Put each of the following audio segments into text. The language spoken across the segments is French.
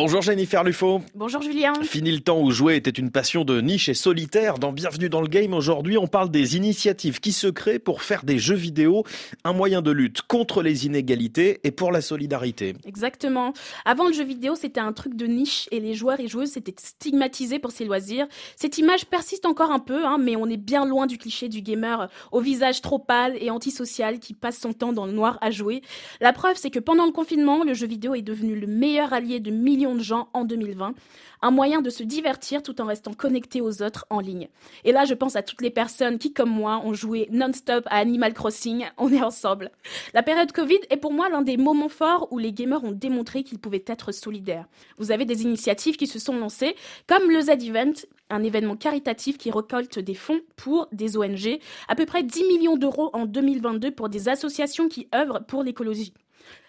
Bonjour Jennifer Lufo. Bonjour Julien. Fini le temps où jouer était une passion de niche et solitaire. Dans Bienvenue dans le Game, aujourd'hui, on parle des initiatives qui se créent pour faire des jeux vidéo un moyen de lutte contre les inégalités et pour la solidarité. Exactement. Avant le jeu vidéo, c'était un truc de niche et les joueurs et joueuses étaient stigmatisés pour ses loisirs. Cette image persiste encore un peu, hein, mais on est bien loin du cliché du gamer au visage trop pâle et antisocial qui passe son temps dans le noir à jouer. La preuve, c'est que pendant le confinement, le jeu vidéo est devenu le meilleur allié de millions de gens en 2020, un moyen de se divertir tout en restant connecté aux autres en ligne. Et là, je pense à toutes les personnes qui, comme moi, ont joué non-stop à Animal Crossing, on est ensemble. La période Covid est pour moi l'un des moments forts où les gamers ont démontré qu'ils pouvaient être solidaires. Vous avez des initiatives qui se sont lancées, comme le Z-Event, un événement caritatif qui récolte des fonds pour des ONG, à peu près 10 millions d'euros en 2022 pour des associations qui œuvrent pour l'écologie.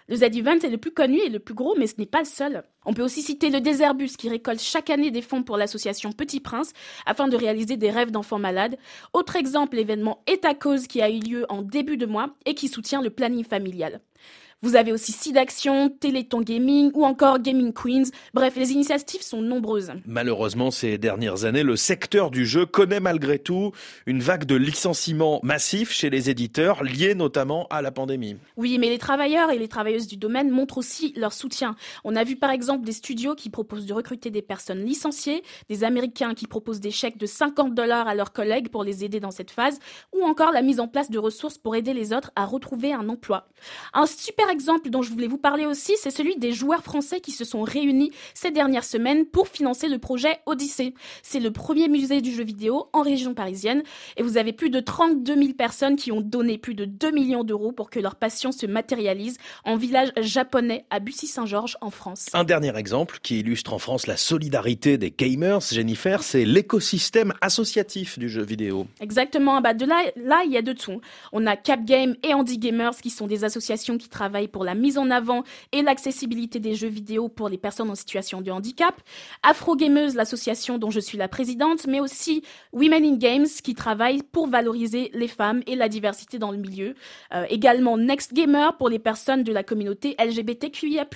Le Z-Event est le plus connu et le plus gros, mais ce n'est pas le seul. On peut aussi citer le Déserbus qui récolte chaque année des fonds pour l'association Petit Prince afin de réaliser des rêves d'enfants malades. Autre exemple, l'événement Est à cause qui a eu lieu en début de mois et qui soutient le planning familial. Vous avez aussi SIDAction, Téléthon Gaming ou encore Gaming Queens. Bref, les initiatives sont nombreuses. Malheureusement, ces dernières années, le secteur du jeu connaît malgré tout une vague de licenciements massifs chez les éditeurs, liés notamment à la pandémie. Oui, mais les travailleurs et les travailleuses du domaine montrent aussi leur soutien. On a vu par exemple des studios qui proposent de recruter des personnes licenciées, des Américains qui proposent des chèques de 50 dollars à leurs collègues pour les aider dans cette phase, ou encore la mise en place de ressources pour aider les autres à retrouver un emploi. Un super exemple dont je voulais vous parler aussi, c'est celui des joueurs français qui se sont réunis ces dernières semaines pour financer le projet Odyssée. C'est le premier musée du jeu vidéo en région parisienne et vous avez plus de 32 000 personnes qui ont donné plus de 2 millions d'euros pour que leur passion se matérialise en village japonais à Bussy-Saint-Georges en France. Un dernier exemple qui illustre en France la solidarité des gamers, Jennifer, c'est l'écosystème associatif du jeu vidéo. Exactement, bah de là, là il y a de tout. On a Cap Game et Andy Gamers qui sont des associations qui travaillent pour la mise en avant et l'accessibilité des jeux vidéo pour les personnes en situation de handicap, Afro Gameuse, l'association dont je suis la présidente, mais aussi Women in Games qui travaille pour valoriser les femmes et la diversité dans le milieu. Euh, également Next Gamer pour les personnes de la communauté LGBTQIA+.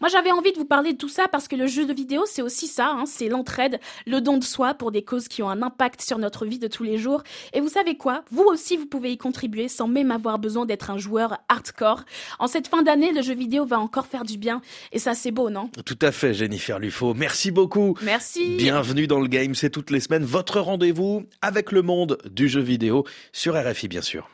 Moi, j'avais envie de vous parler de tout ça parce que le jeu de vidéo, c'est aussi ça, hein, c'est l'entraide, le don de soi pour des causes qui ont un impact sur notre vie de tous les jours. Et vous savez quoi? Vous aussi, vous pouvez y contribuer sans même avoir besoin d'être un joueur hardcore. En cette fin d'année, le jeu vidéo va encore faire du bien. Et ça, c'est beau, non? Tout à fait, Jennifer Lufo. Merci beaucoup. Merci. Bienvenue dans le game. C'est toutes les semaines votre rendez-vous avec le monde du jeu vidéo sur RFI, bien sûr.